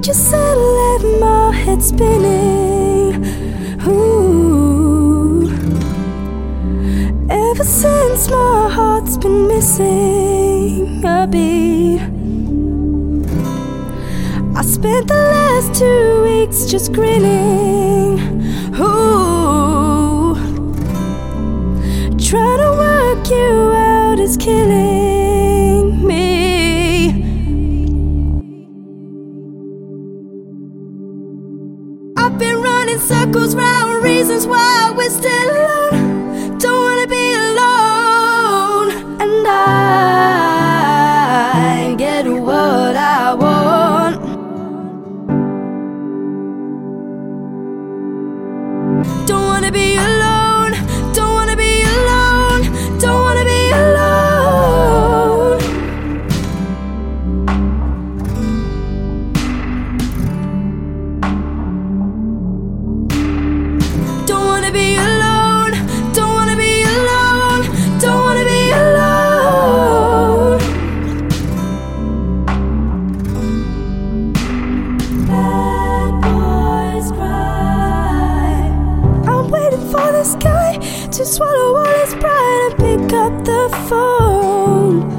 just said left my head spinning. Ooh. Ever since my heart's been missing a beat. I spent the last two weeks just grinning. Swallow all his pride and pick up the phone.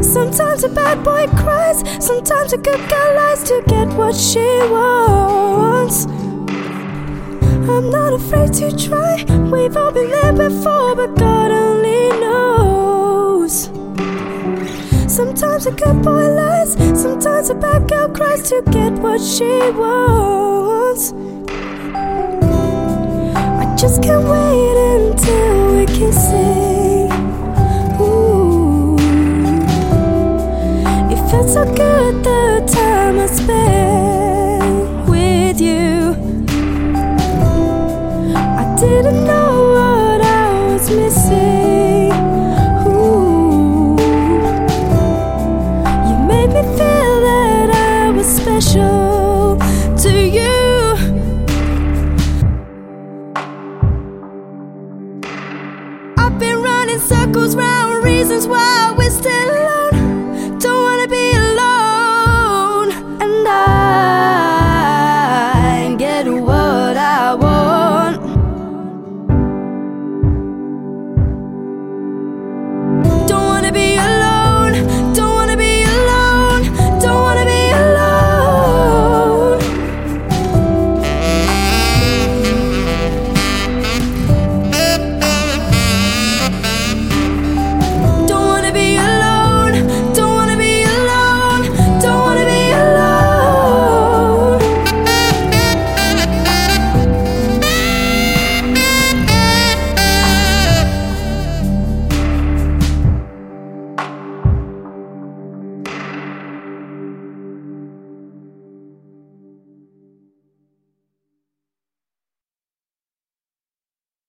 Sometimes a bad boy cries, sometimes a good girl lies to get what she wants. I'm not afraid to try. We've all been there before, but God only knows. Sometimes a good boy lies, sometimes a bad girl cries to get what she wants. Just can't wait until we're kissing.